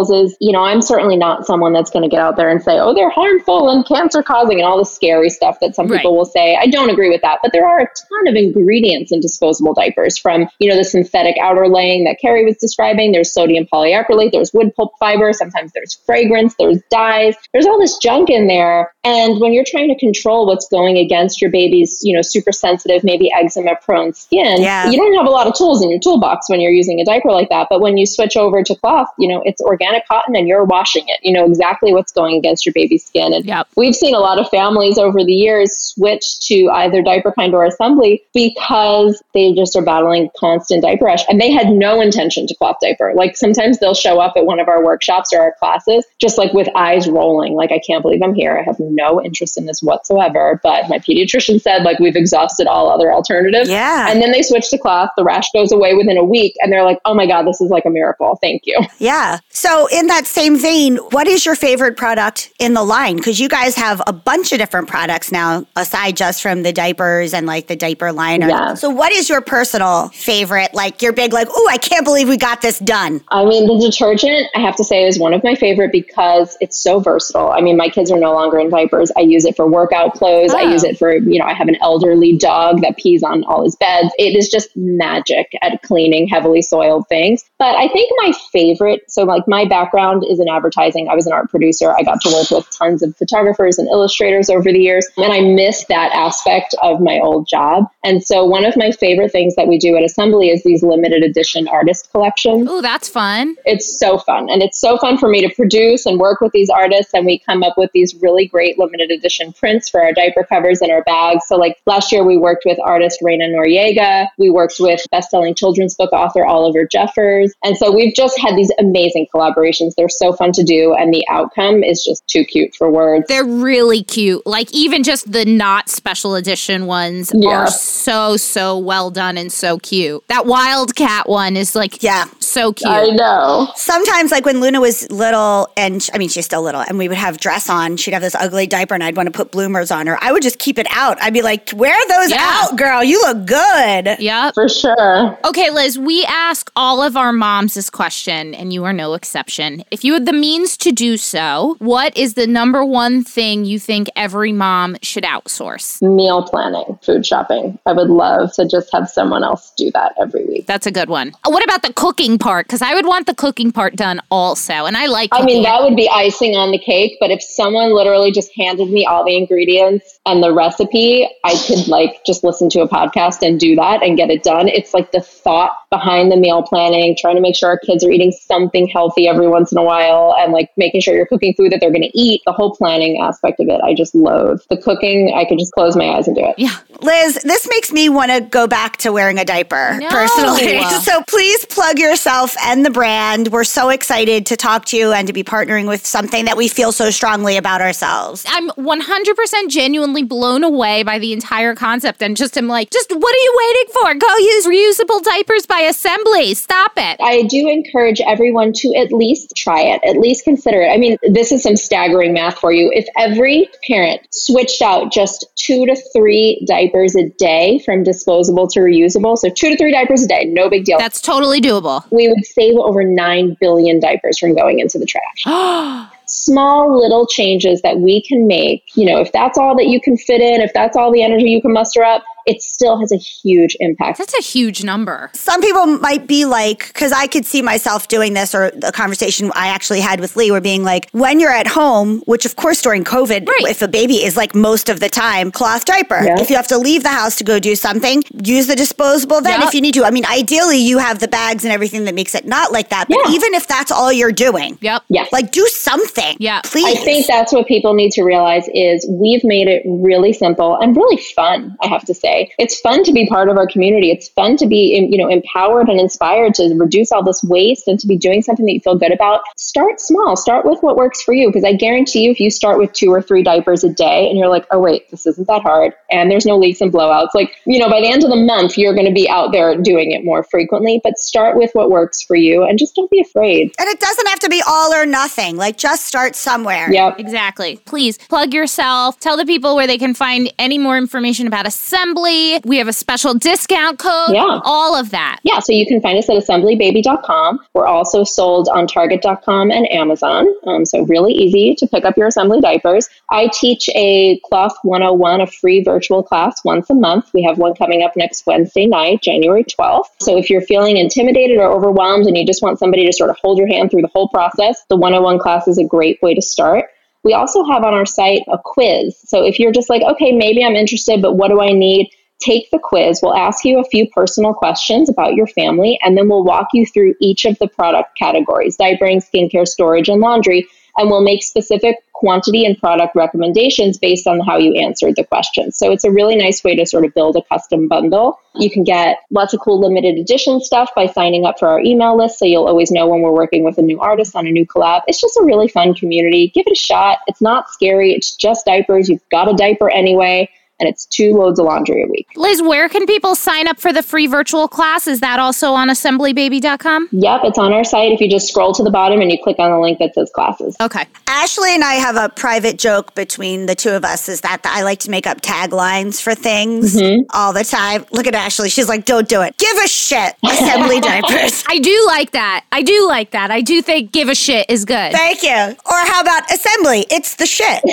is, you know, I'm certainly not someone that's going to get out there and say, oh, they're harmful and cancer causing and all the scary stuff that some Right. people will say. I don't agree with that. But there are a ton of ingredients in disposable diapers from, you know, the synthetic outer laying that Carrie was describing. There's sodium polyacrylate, there's wood pulp fiber, sometimes there's fragrance, there's dyes. There's all this junk in there. And when you're trying to control what's going against your baby's, you know, super sensitive, maybe eczema prone skin, Yeah. you don't have a lot of tools in your toolbox when you're using a diaper like that. But when you switch over to cloth, you know, it's organic cotton and you're washing it. You know exactly what's going against your baby's skin. And Yep. we've seen a lot of families over the years switch to either Diaperkind or Esembly because they just are battling constant diaper rash. And they had no intention to cloth diaper. Like sometimes they'll show up at one of our workshops or our classes just like with eyes rolling, like, I can't believe I'm here. I have no interest in this whatsoever. But my pediatrician said, like, we've exhausted all other alternatives. Yeah. And then they switch to cloth. The rash goes away within a week, and they're like, "Oh my god, this is like a miracle! Thank you." Yeah. So, in that same vein, what is your favorite product in the line? Because you guys have a bunch of different products now, aside just from the diapers and like the diaper liner. Yeah. So, what is your personal favorite? Like, your big, like, oh, I can't believe we got this done. I mean, the detergent, I have to say, is one of my favorite because it's so versatile. I mean, my kids are no longer in diapers. I use it for workout clothes. I Oh. use it for, you know, I have an elderly dog that pees on all his beds. It is just magic at cleaning heavily soiled things. But I think my favorite, so like my background is in advertising. I was an art producer. I got to work with tons of photographers and illustrators over the years. And I miss that aspect of my old job. And so one of my favorite things that we do at Esembly is these limited edition artist collections Oh, that's fun. it's so fun and it's so fun for me to produce and work with these artists and we come up with these really great limited edition prints for our diaper covers and our bags so like last year we worked with artist Reina Noriega we worked with best-selling children's book author Oliver Jeffers and so we've just had these amazing collaborations they're so fun to do and the outcome is just too cute for words They're really cute. Like even just the not special edition ones Yeah. are so so well done and so cute. That wildcat one is like Yeah. So cute. I know Sometimes, like when Luna was little, and I mean, she's still little, and we would have dress on, she'd have this ugly diaper, and I'd want to put bloomers on her. I would just keep it out. I'd be like, wear those Yeah. out, girl. You look good. Yep. for sure Okay, Liz, we ask all of our moms this question, and you are no exception. If you had the means to do so, what is the number one thing you think every mom should outsource? meal planning food shopping I would love to just have someone else do that every week That's a good one. What about the cooking part? Because I would want the cooking part done also, and I like. I mean, that would be icing on the cake. But if someone literally just handed me all the ingredients and the recipe, I could like just listen to a podcast and do that and get it done. It's like the thought behind the meal planning, trying to make sure our kids are eating something healthy every once in a while and like making sure you're cooking food that they're going to eat. The whole planning aspect of it, I just loathe. The cooking, I could just close my eyes and do it. yeah. Liz, this makes me want to go back to wearing a diaper No. personally. so please plug yourself and the brand. We're so excited to talk to you and to be partnering with something that we feel so strongly about ourselves. I'm 100% genuinely blown away by the entire concept and just am like, just what are you waiting for? Go use reusable diapers by Esembly. Stop it. I do encourage everyone to at least try it, at least consider it. I mean, this is some staggering math for you. If every parent switched out just two to three diapers a day from disposable to reusable, so two to three diapers a day, no big deal. That's totally doable. we would save over 9 billion diapers from going into the trash. Small little changes that we can make, you know, if that's all that you can fit in, if that's all the energy you can muster up, it still has a huge impact. That's a huge number. Some people might be like, because I could see myself doing this, or the conversation I actually had with Lee, were being like, when you're at home, which of course during COVID, Right. if a baby is like most of the time, cloth diaper. Yeah. If you have to leave the house to go do something, use the disposable then Yep. if you need to. I mean, ideally, you have the bags and everything that makes it not like that. But Yeah. even if that's all you're doing, Yep. Yes. like do something. Yeah. Please. I think that's what people need to realize is we've made it really simple and really fun, I have to say. It's fun to be part of our community. It's fun to be you know empowered and inspired to reduce all this waste and to be doing something that you feel good about. Start small. Start with what works for you because I guarantee you if you start with two or three diapers a day and you're like, "Oh wait, this isn't that hard." And there's no leaks and blowouts. Like, you know, by the end of the month you're going to be out there doing it more frequently, but start with what works for you and just don't be afraid. and it doesn't have to be all or nothing. Like just start somewhere. Yep. Exactly. Please plug yourself. Tell the people where they can find any more information about Esembly. We have a special discount code. Yeah. All of that. Yeah, so you can find us at esemblybaby.com. We're also sold on target.com and Amazon. Um, so really easy to pick up your Esembly diapers. I teach a Cloth 101, a free virtual class once a month. We have one coming up next Wednesday night, January 12th. So if you're feeling intimidated or overwhelmed and you just want somebody to sort of hold your hand through the whole process, the 101 class is a great way to start. We also have on our site a quiz. So if you're just like, okay, maybe I'm interested, but what do I need? Take the quiz. We'll ask you a few personal questions about your family, and then we'll walk you through each of the product categories diapering, skincare, storage, and laundry. And we'll make specific quantity and product recommendations based on how you answered the questions. So it's a really nice way to sort of build a custom bundle. You can get lots of cool limited edition stuff by signing up for our email list. So you'll always know when we're working with a new artist on a new collab. It's just a really fun community. Give it a shot. It's not scary. It's just diapers. You've got a diaper anyway. And it's two loads of laundry a week. Liz, where can people sign up for the free virtual class? Is that also on esemblybaby.com? Yep, it's on our site. If you just scroll to the bottom and you click on the link that says classes. Okay. Ashley and I have a private joke between the two of us is that I like to make up taglines for things Mm-hmm. all the time. Look at Ashley. She's like, don't do it. Give a shit. Esembly diapers. I do like that. I do like that. I do think give a shit is good. Thank you. Or how about Esembly? It's the shit.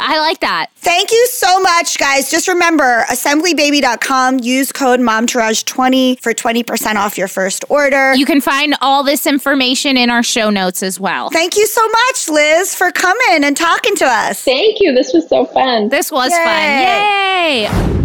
I like that. Thank you so much, guys. Just remember esemblybaby.com. Use code MomTourage20 for 20% off your first order. You can find all this information in our show notes as well. Thank you so much, Liz, for coming and talking to us. Thank you. This was so fun. This was Yay. fun. Yay!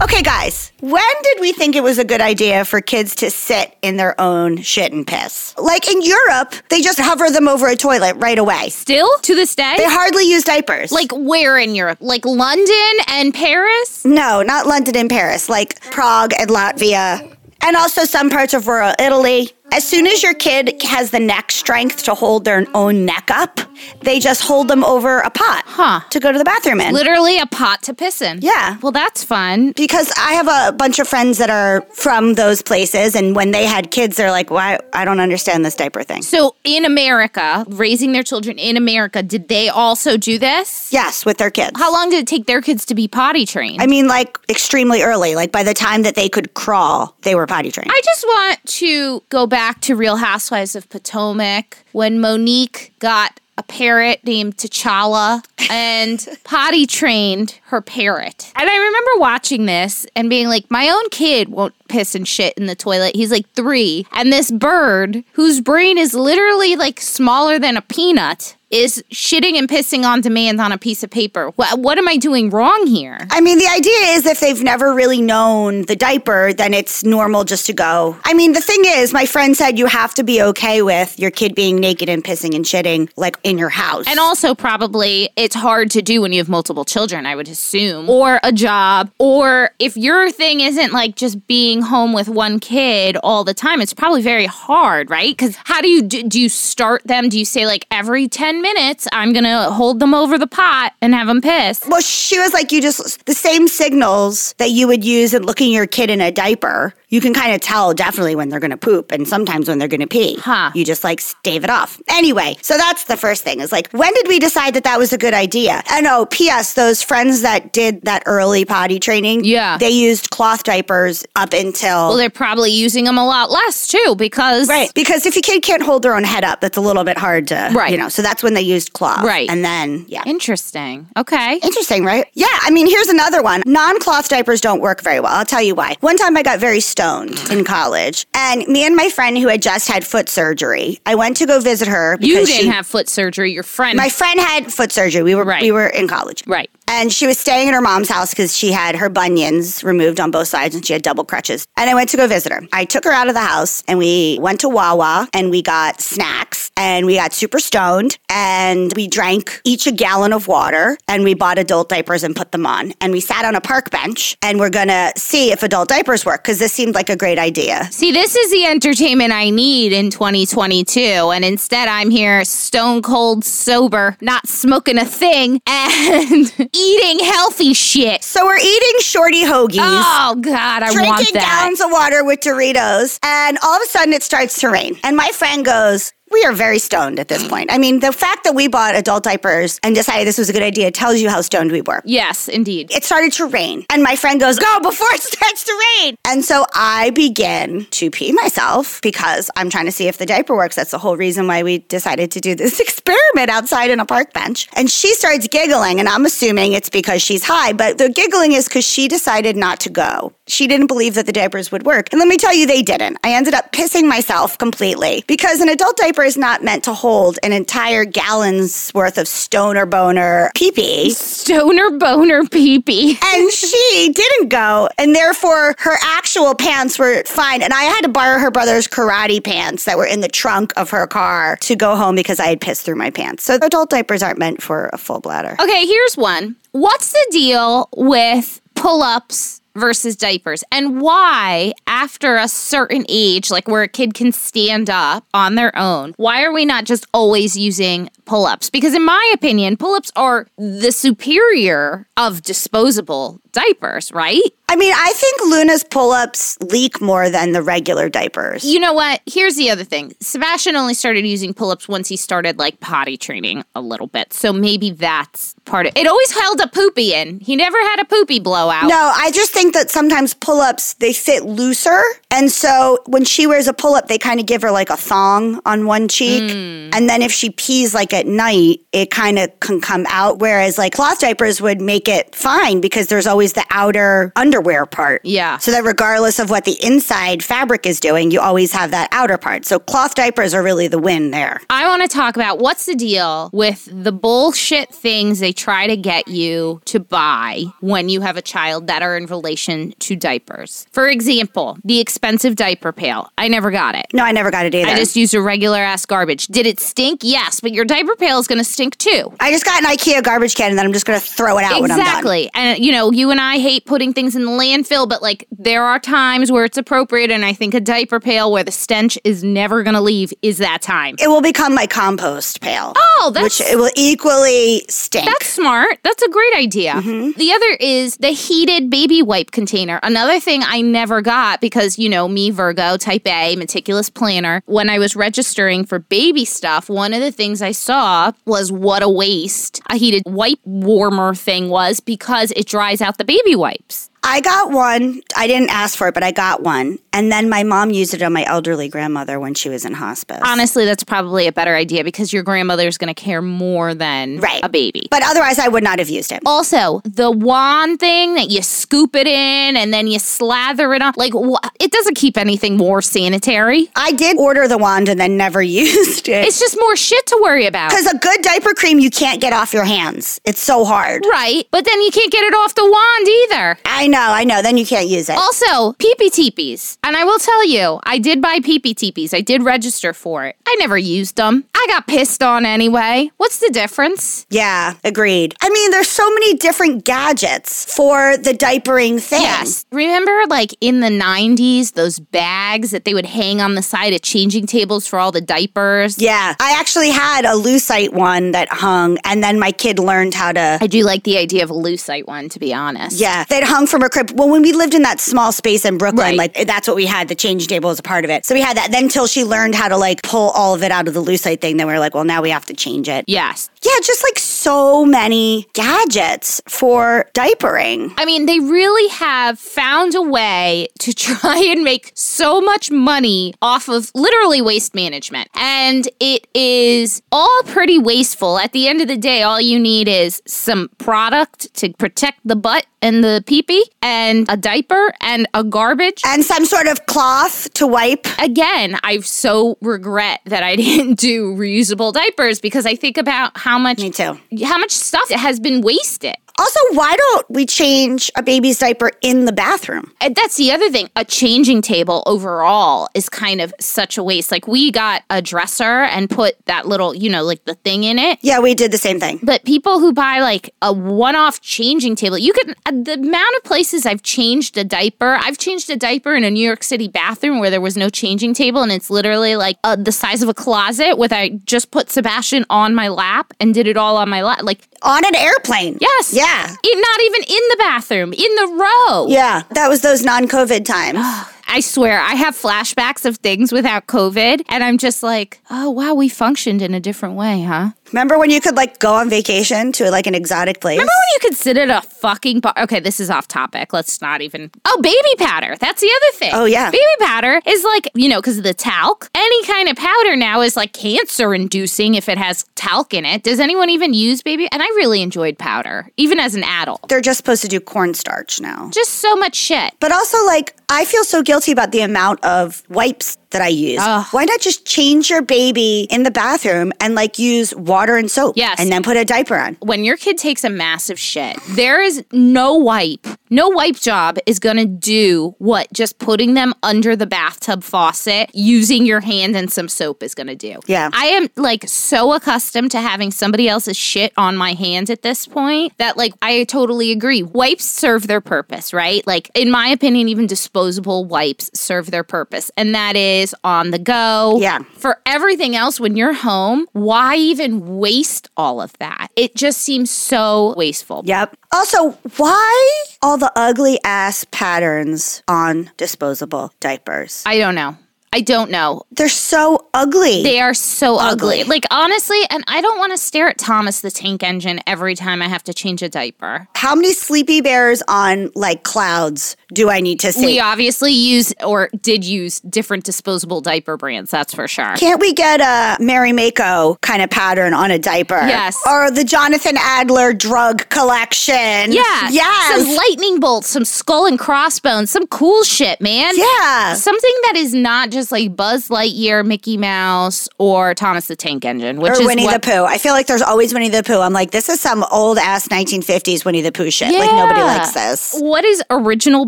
Okay, guys, when did we think it was a good idea for kids to sit in their own shit and piss? Like in Europe, they just hover them over a toilet right away. Still to this day? They hardly use diapers. like where in Europe? Like London and Paris? no, not London and Paris, like Prague and Latvia, and also some parts of rural Italy. As soon as your kid has the neck strength to hold their own neck up, they just hold them over a pot Huh. to go to the bathroom in. Literally a pot to piss in. Yeah. Well, that's fun. because I have a bunch of friends that are from those places, and when they had kids, they're like, "Why? I don't understand this diaper thing." So in America, raising their children in America, did they also do this? Yes, with their kids. How long did it take their kids to be potty trained? I mean, like extremely early. Like by the time that they could crawl, they were potty trained. I just want to go back to Real Housewives of Potomac when Monique got a parrot named T'Challa and potty trained her parrot. And I remember watching this and being like, my own kid won't piss and shit in the toilet. He's like three. And this bird, whose brain is literally like smaller than a peanut, is shitting and pissing on demand on a piece of paper. What, what am I doing wrong here? I mean, the idea is if they've never really known the diaper, then it's normal just to go. I mean, the thing is, my friend said you have to be okay with your kid being naked and pissing and shitting, like in your house. And also, probably it's hard to do when you have multiple children, I would assume, or a job, or if your thing isn't like just being home with one kid all the time, it's probably very hard, right? Because how do you do, do you start them? Do you say like every 10 minutes, I'm gonna hold them over the pot and have them piss? Well, she was like, you just, the same signals that you would use in looking your kid in a diaper, you can kind of tell definitely when they're going to poop and sometimes when they're going to pee. Huh. You just like stave it off. Anyway, so that's the first thing is like, when did we decide that that was a good idea? And oh, P.S., those friends that did that early potty training, Yeah. they used cloth diapers up until. Well, they're probably using them a lot less too because Right. Because if your kid can't hold their own head up, that's a little bit hard to, Right. you know, so that's when they used cloth. Right. And then, yeah. Interesting. Okay. Interesting, right? Yeah, I mean, here's another one. Non cloth diapers don't work very well. I'll tell you why. One time I got very stoned in college, and me and my friend who had just had foot surgery, I went to go visit her You didn't she, have foot surgery. Your friend. my friend had foot surgery. We were Right. we were in college. right. And she was staying at her mom's house because she had her bunions removed on both sides and she had double crutches. And I went to go visit her. I took her out of the house and we went to Wawa and we got snacks and we got super stoned and we drank each a gallon of water and we bought adult diapers and put them on. And we sat on a park bench and we're going to see if adult diapers work because this seemed like a great idea. See, this is the entertainment I need in 2022. And instead, I'm here stone cold sober, not smoking a thing, and eating healthy shit. So we're eating shorty hoagies. Oh, God, I want that. drinking gallons of water with Doritos, and all of a sudden it starts to rain. And my friend goes, we are very stoned at this point. I mean, the fact that we bought adult diapers and decided this was a good idea tells you how stoned we were. yes, indeed. It started to rain, and my friend goes, Go before it starts to rain. And so I begin to pee myself because I'm trying to see if the diaper works. That's the whole reason why we decided to do this experiment outside in a park bench. And she starts giggling, and I'm assuming it's because she's high, but the giggling is because she decided not to go. She didn't believe that the diapers would work. And let me tell you, they didn't. I ended up pissing myself completely because an adult diaper is not meant to hold an entire gallon's worth of stoner boner pee pee. Stoner boner peepee. And she didn't go, and therefore her actual pants were fine. And I had to borrow her brother's karate pants that were in the trunk of her car to go home because I had pissed through my pants. So adult diapers aren't meant for a full bladder. Okay, here's one. What's the deal with pull ups versus diapers? And why, after a certain age, like where a kid can stand up on their own, why are we not just always using pull ups? Because, in my opinion, pull ups are the superior of disposable diapers, right? I mean, I think Luna's pull ups leak more than the regular diapers. You know what? Here's the other thing. Sebastian only started using pull ups once he started like potty training a little bit. So maybe that's part of it. always held a poopy in. He never had a poopy blowout. No, I just think that sometimes pull ups they fit looser. And so when she wears a pull up, they kind of give her like a thong on one cheek. Mm. And then if she pees like at night, it kind of can come out. Whereas like cloth diapers would make it fine because there's always the outer underwear part. Yeah. So that regardless of what the inside fabric is doing, you always have that outer part. So cloth diapers are really the win there. I want to talk about what's the deal with the bullshit things they try to get you to buy when you have a child that are in relation to diapers. For example, the expensive diaper pail. I never got it. No, I never got it either. I just used a regular ass garbage. Did it stink? Yes, but your diaper pail is going to stink too. I just got an IKEA garbage can and then I'm just going to throw it out when I'm done. Exactly. And you know, you and I hate putting things in landfill, but like there are times where it's appropriate and I think a diaper pail where the stench is never going to leave is that time. It will become my compost pail. Oh, that's which it will equally stink. That's smart. That's a great idea. Mm-hmm. The other is the heated baby wipe container. Another thing I never got because, you know, me, Virgo, type A, meticulous planner, when I was registering for baby stuff, one of the things I saw was what a waste a heated wipe warmer thing was because it dries out the baby wipes. I got one. I didn't ask for it, but I got one. And then my mom used it on my elderly grandmother when she was in hospice. Honestly, that's probably a better idea because your grandmother's going to care more than Right. a baby. but otherwise, I would not have used it. Also, the wand thing that you scoop it in and then you slather it on, like, it doesn't keep anything more sanitary. I did order the wand and then never used it. It's just more shit to worry about. Because a good diaper cream you can't get off your hands. It's so hard. Right. But then you can't get it off the wand either. I know, I know. Then you can't use it. Also, peepee teepees. And I will tell you, I did buy peepee teepees. I did register for it. I never used them. I got pissed on anyway. What's the difference? Yeah, agreed. I mean, there's so many different gadgets for the diapering thing. Yes. Remember, like in the 90s, those bags that they would hang on the side of changing tables for all the diapers? Yeah, I actually had a lucite one that hung, and then my kid learned how to. I do like the idea of a lucite one, to be honest. Yeah, they'd hung from diaper crib. Well, when we lived in that small space in Brooklyn, Right. like that's what we had. The changing table was a part of it. So we had that. Then till she learned how to like pull all of it out of the Lucite thing, then we were like, well, now we have to change it. Yes. Yeah, just like so many gadgets for diapering. I mean, they really have found a way to try and make so much money off of literally waste management. And it is all pretty wasteful. At the end of the day, all you need is some product to protect the butt and the peepee and a diaper and a garbage. And some sort of cloth to wipe. Again, I so regret that I didn't do reusable diapers because I think about how much Me too. how much stuff has been wasted. Also, why don't we change a baby's diaper in the bathroom? And that's the other thing. A changing table overall is kind of such a waste. Like we got a dresser and put that little, you know, like the thing in it. Yeah, we did the same thing. But people who buy like a one-off changing table, you can uh, the amount of places I've changed a diaper. I've changed a diaper in a New York City bathroom where there was no changing table, and it's literally like uh, the size of a closet. With I just put Sebastian on my lap and did it all on my lap. Like On an airplane. yes, Yeah. In, not even in the bathroom, in the row. Yeah, that was those non COVID times. I swear, I have flashbacks of things without COVID, and I'm just like, oh, wow, we functioned in a different way, huh? Remember when you could like go on vacation to like an exotic place? Remember when you could sit at a fucking bar? Okay, this is off topic. Let's not even. Oh, baby powder. That's the other thing. Oh, yeah. Baby powder is like, you know, because of the talc. Any kind of powder now is like cancer inducing if it has talc in it. Does anyone even use baby? And I really enjoyed powder, even as an adult. They're just supposed to do cornstarch now. Just so much shit. But also, like, I feel so guilty about the amount of wipes that I use. Ugh. Why not just change your baby in the bathroom and like use water and soap? Yes. And then put a diaper on. when your kid takes a massive shit, there is no wipe, no wipe job is gonna do what just putting them under the bathtub faucet using your hand and some soap is gonna do. Yeah. I am like so accustomed to having somebody else's shit on my hands at this point that like I totally agree. Wipes serve their purpose, right? Like in my opinion, even disposable wipes serve their purpose, and that is on the go. Yeah. For everything else, when you're home, why even waste all of that? It just seems so wasteful. Yep. Also, why all the ugly ass patterns on disposable diapers? I don't know. I don't know. They're so ugly. They are so ugly. Ugly. Like, honestly, and I don't want to stare at Thomas the Tank Engine every time I have to change a diaper. How many sleepy bears on like clouds do I need to see? We obviously use or did use different disposable diaper brands, that's for sure. Can't we get a Marimekko kind of pattern on a diaper? Yes. Or the Jonathan Adler drug collection? Yeah. Yes. Some lightning bolts, some skull and crossbones, some cool shit, man. yeah. Something that is not just like Buzz Lightyear, Mickey Mouse, or Thomas the Tank Engine, which Or is Winnie what, the Pooh. I feel like there's always Winnie the Pooh. I'm like, this is some old ass 1950s Winnie the Pooh shit. Like nobody likes this. What is original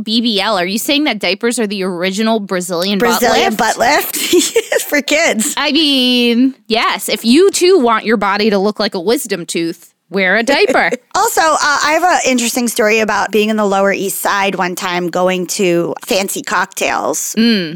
BBL? Are you saying that diapers are the original Brazilian, Brazilian butt butt lift? lift for kids. I mean, yes. If you too want your body to look like a wisdom tooth, wear a diaper. Also, uh, I have an interesting story about being in the Lower East Side one time going to fancy cocktails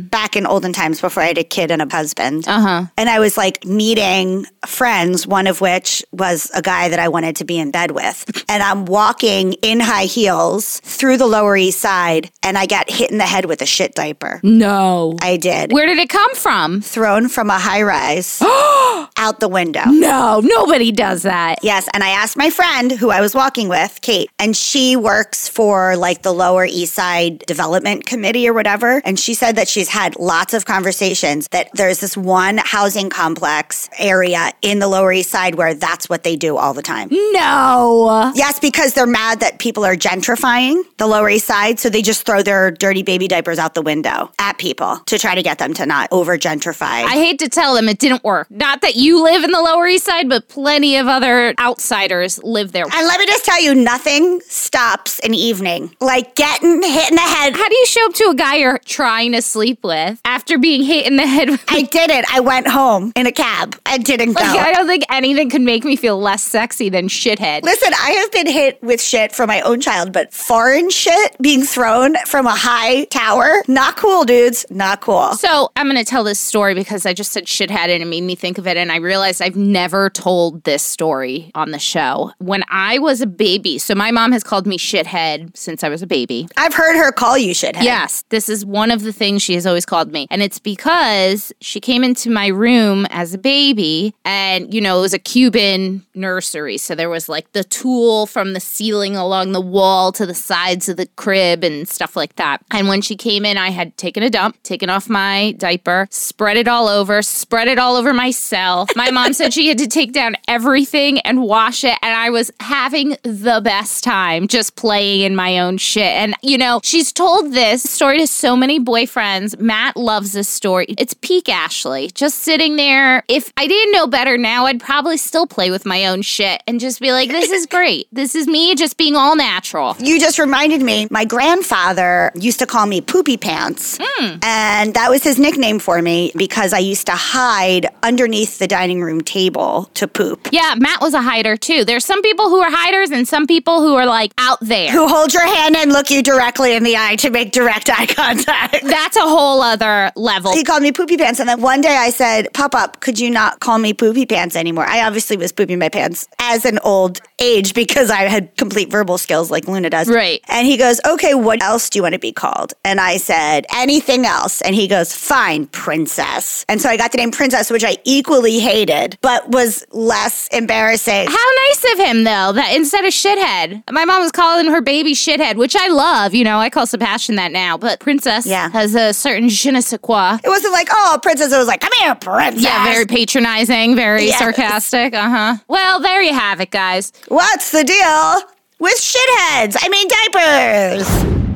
back in olden times before I had a kid and a husband. uh huh. And I was like meeting friends, one of which was a guy that I wanted to be in bed with. And I'm walking in high heels through the Lower East Side and I got hit in the head with a shit diaper. No. I did. Where did it come from? Thrown from a high rise out the window. No, nobody does that. Yes, and I asked my friend who I was walking with, Kate, and she works for like the Lower East Side Development Committee or whatever. And she said that she's had lots of conversations that there's this one housing complex area in the Lower East Side where that's what they do all the time. No. Yes, because they're mad that people are gentrifying the Lower East Side. So they just throw their dirty baby diapers out the window at people to try to get them to not over gentrify. I hate to tell them it didn't work. Not that you live in the Lower East Side, but plenty of other outsiders live there. and let me just tell you, nothing stops an evening. Like getting hit in the head How do you show up to a guy you're trying to sleep with after being hit in the head? With, I did it. I went home in a cab. I didn't go. like, I don't think anything could make me feel less sexy than shithead. Listen, I have been hit with shit from my own child, but foreign shit being thrown from a high tower, not cool, dudes. Not cool. So I'm going to tell this story because I just said shithead and it made me think of it. And I realized I've never told this story on the show. Ago when I was a baby. So my mom has called me shithead since I was a baby. I've heard her call you shithead. Yes, this is one of the things she has always called me. And it's because she came into my room as a baby and, you know, it was a Cuban nursery. So there was like the tulle from the ceiling along the wall to the sides of the crib and stuff like that. And when she came in, I had taken a dump, taken off my diaper, spread it all over, spread it all over myself. My mom said she had to take down everything and wash it. And I was having the best time just playing in my own shit. And, you know, she's told this story to so many boyfriends. Matt loves this story. It's peak Ashley, just sitting there. If I didn't know better now, I'd probably still play with my own shit and just be like, this is great. This is me just being all natural. You just reminded me, my grandfather used to call me Poopy Pants. Hmm. And that was his nickname for me because I used to hide underneath the dining room table to poop. Yeah, Matt was a hider too. There's some people who are hiders and some people who are like out there. Who hold your hand and look you directly in the eye to make direct eye contact. That's a whole other level. He called me Poopy Pants. And then one day I said, Pop up, could you not call me Poopy Pants anymore? I obviously was pooping my pants as an old age because I had complete verbal skills like Luna does. Right. And he goes, Okay, what else do you want to be called? And I said, Anything else. And he goes, Fine, Princess. And so I got the name Princess, which I equally hated, but was less embarrassing. How nice of him, though, that instead of shithead, my mom was calling her baby shithead, which I love. You know, I call Sebastian that now, but Princess Yeah. has a certain je ne sais quoi. It wasn't like, Oh, Princess. It was like, Come here, Princess. Yeah, very patronizing, very Yes. sarcastic. Uh huh. Well, there you have it, guys. What's the deal with shitheads? I mean, diapers.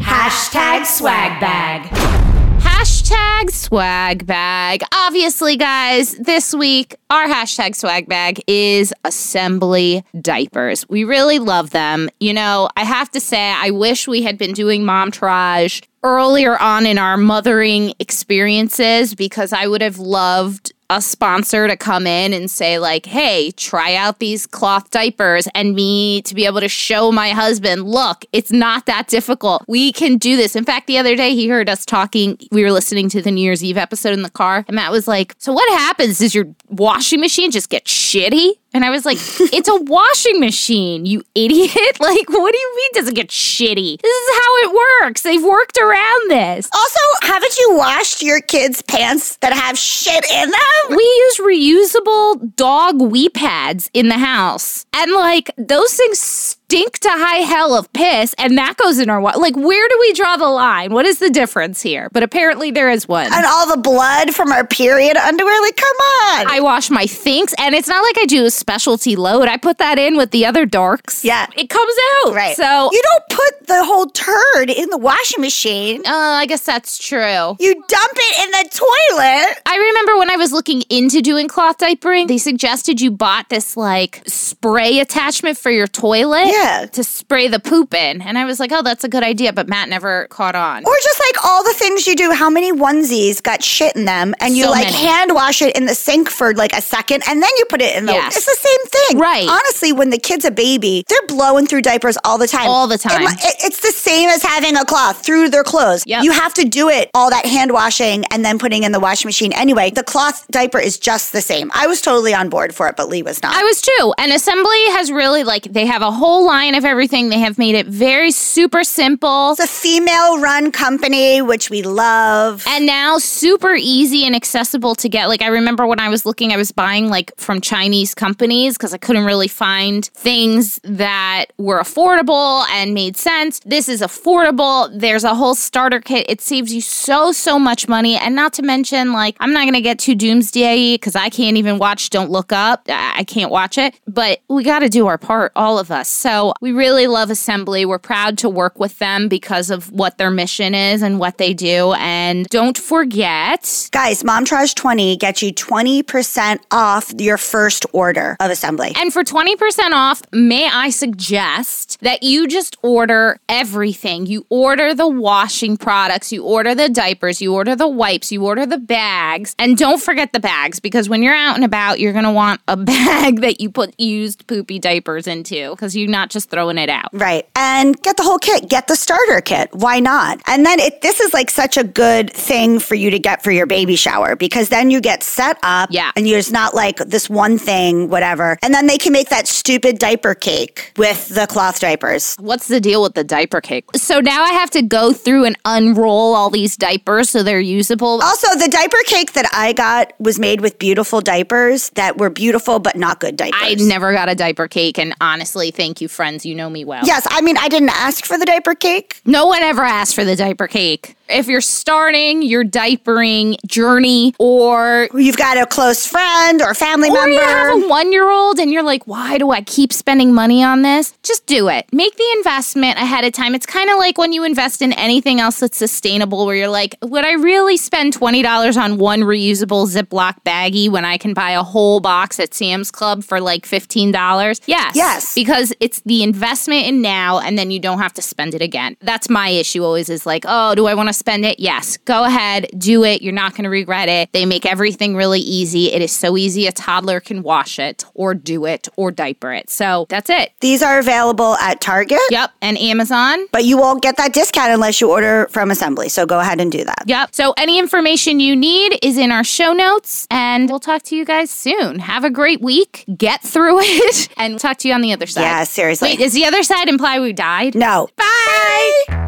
Hashtag swag bag. Hashtag swag bag. Obviously, guys, this week our hashtag swag bag is Esembly diapers. We really love them. You know, I have to say, I wish we had been doing Momtourage earlier on in our mothering experiences because I would have loved a sponsor to come in and say like hey try out these cloth diapers and me to be able to show my husband look it's not that difficult. We can do this. In fact the other day he heard us talking we were listening to the new year's eve episode in the car and matt was like so what happens? Does your washing machine just get shitty and I was like, it's a washing machine, you idiot. Like, what do you mean does it get shitty? This is how it works. They've worked around this. Also, haven't you washed your kids' pants that have shit in them? We use reusable dog wee pads in the house. And like those things stink to high hell of piss and that goes in our water. Like where do we draw the line? What is the difference here? But apparently there is one. And all the blood from our period underwear? Like, come on. I wash my Thinx and it's not like I do a specialty load. I put that in with the other darks. Yeah. It comes out. right. So you don't put the whole turd in the washing machine. uh, I guess that's true. You dump it in the toilet. I remember when I was looking into doing cloth diapering, they suggested you bought this like spray attachment for your toilet Yeah. To spray the poop in. And I was like, oh, that's a good idea. But Matt never caught on. Or just like all the things you do, how many onesies got shit in them and you So like many. hand wash it in the sink for like a second and then you put it in the Yes. It's the same thing. Right. Honestly, when the kid's a baby, they're blowing through diapers all the time. All the time. It it- it's the same as having a cloth through their clothes. Yep. You have to do it, all that hand washing and then putting in the washing machine. Anyway, the cloth diaper is just the same. I was totally on board for it, but Lee was not. I was too. And Esembly has really like they have a whole line of everything. They have made it very super simple. it's a female run company, which we love. And now super easy and accessible to get. Like I remember when I was looking, I was buying like from Chinese companies because I couldn't really find things that were affordable and made sense. This is affordable. There's a whole starter kit. It saves you so so much money, and not to mention like I'm not gonna get too doomsday because I can't even watch Don't Look Up. I I can't watch it, but we got to do our part, all of us. So we really love Esembly. We're proud to work with them because of what their mission is and what they do. And don't forget, Guys, Momtourage 20 gets you 20% off your first order of Esembly. and for 20% off, may I suggest that you just order everything. You order the washing products, you order the diapers, you order the wipes, you order the bags, and don't forget the bags because when you're out and about, you're going to want a bag that you put used poopy diapers into because you're not not just throwing it out. Right. And get the whole kit. Get the starter kit. Why not? And then it this is like such a good thing for you to get for your baby shower because then you get set up Yeah. and you're not like this one thing, whatever. And then they can make that stupid diaper cake with the cloth diapers. What's the deal with the diaper cake? So now I have to go through and unroll all these diapers so they're usable. Also, the diaper cake that I got was made with beautiful diapers that were beautiful but not good diapers. I never got a diaper cake, and honestly, thank you, friends. You know me well. Yes, I mean I didn't ask for the diaper cake. No one ever asked for the diaper cake. If you're starting your diapering journey or You've got a close friend or family or member. you have a one year old and you're like, why do I keep spending money on this? Just do it. Make the investment ahead of time. It's kind of like when you invest in anything else that's sustainable, where you're like, would I really spend $20 on one reusable Ziploc baggie when I can buy a whole box at Sam's Club for like $15? Yes. Yes. Because it's the investment in now and then you don't have to spend it again. That's my issue always is like, oh, do I want to spend it? Yes. Go ahead, do it. You're not going to regret it. They make everything really easy. It is so easy. A toddler can wash it or do it or diaper it. So that's it. These are available at Target. Yep. And Amazon. But you won't get that discount unless you order from Esembly. So go ahead and do that. Yep. So any information you need is in our show notes, and we'll talk to you guys soon. Have a great week. Get through it, and we'll talk to you on the other side. Yeah, seriously. Wait, does the other side imply we died? No. Bye.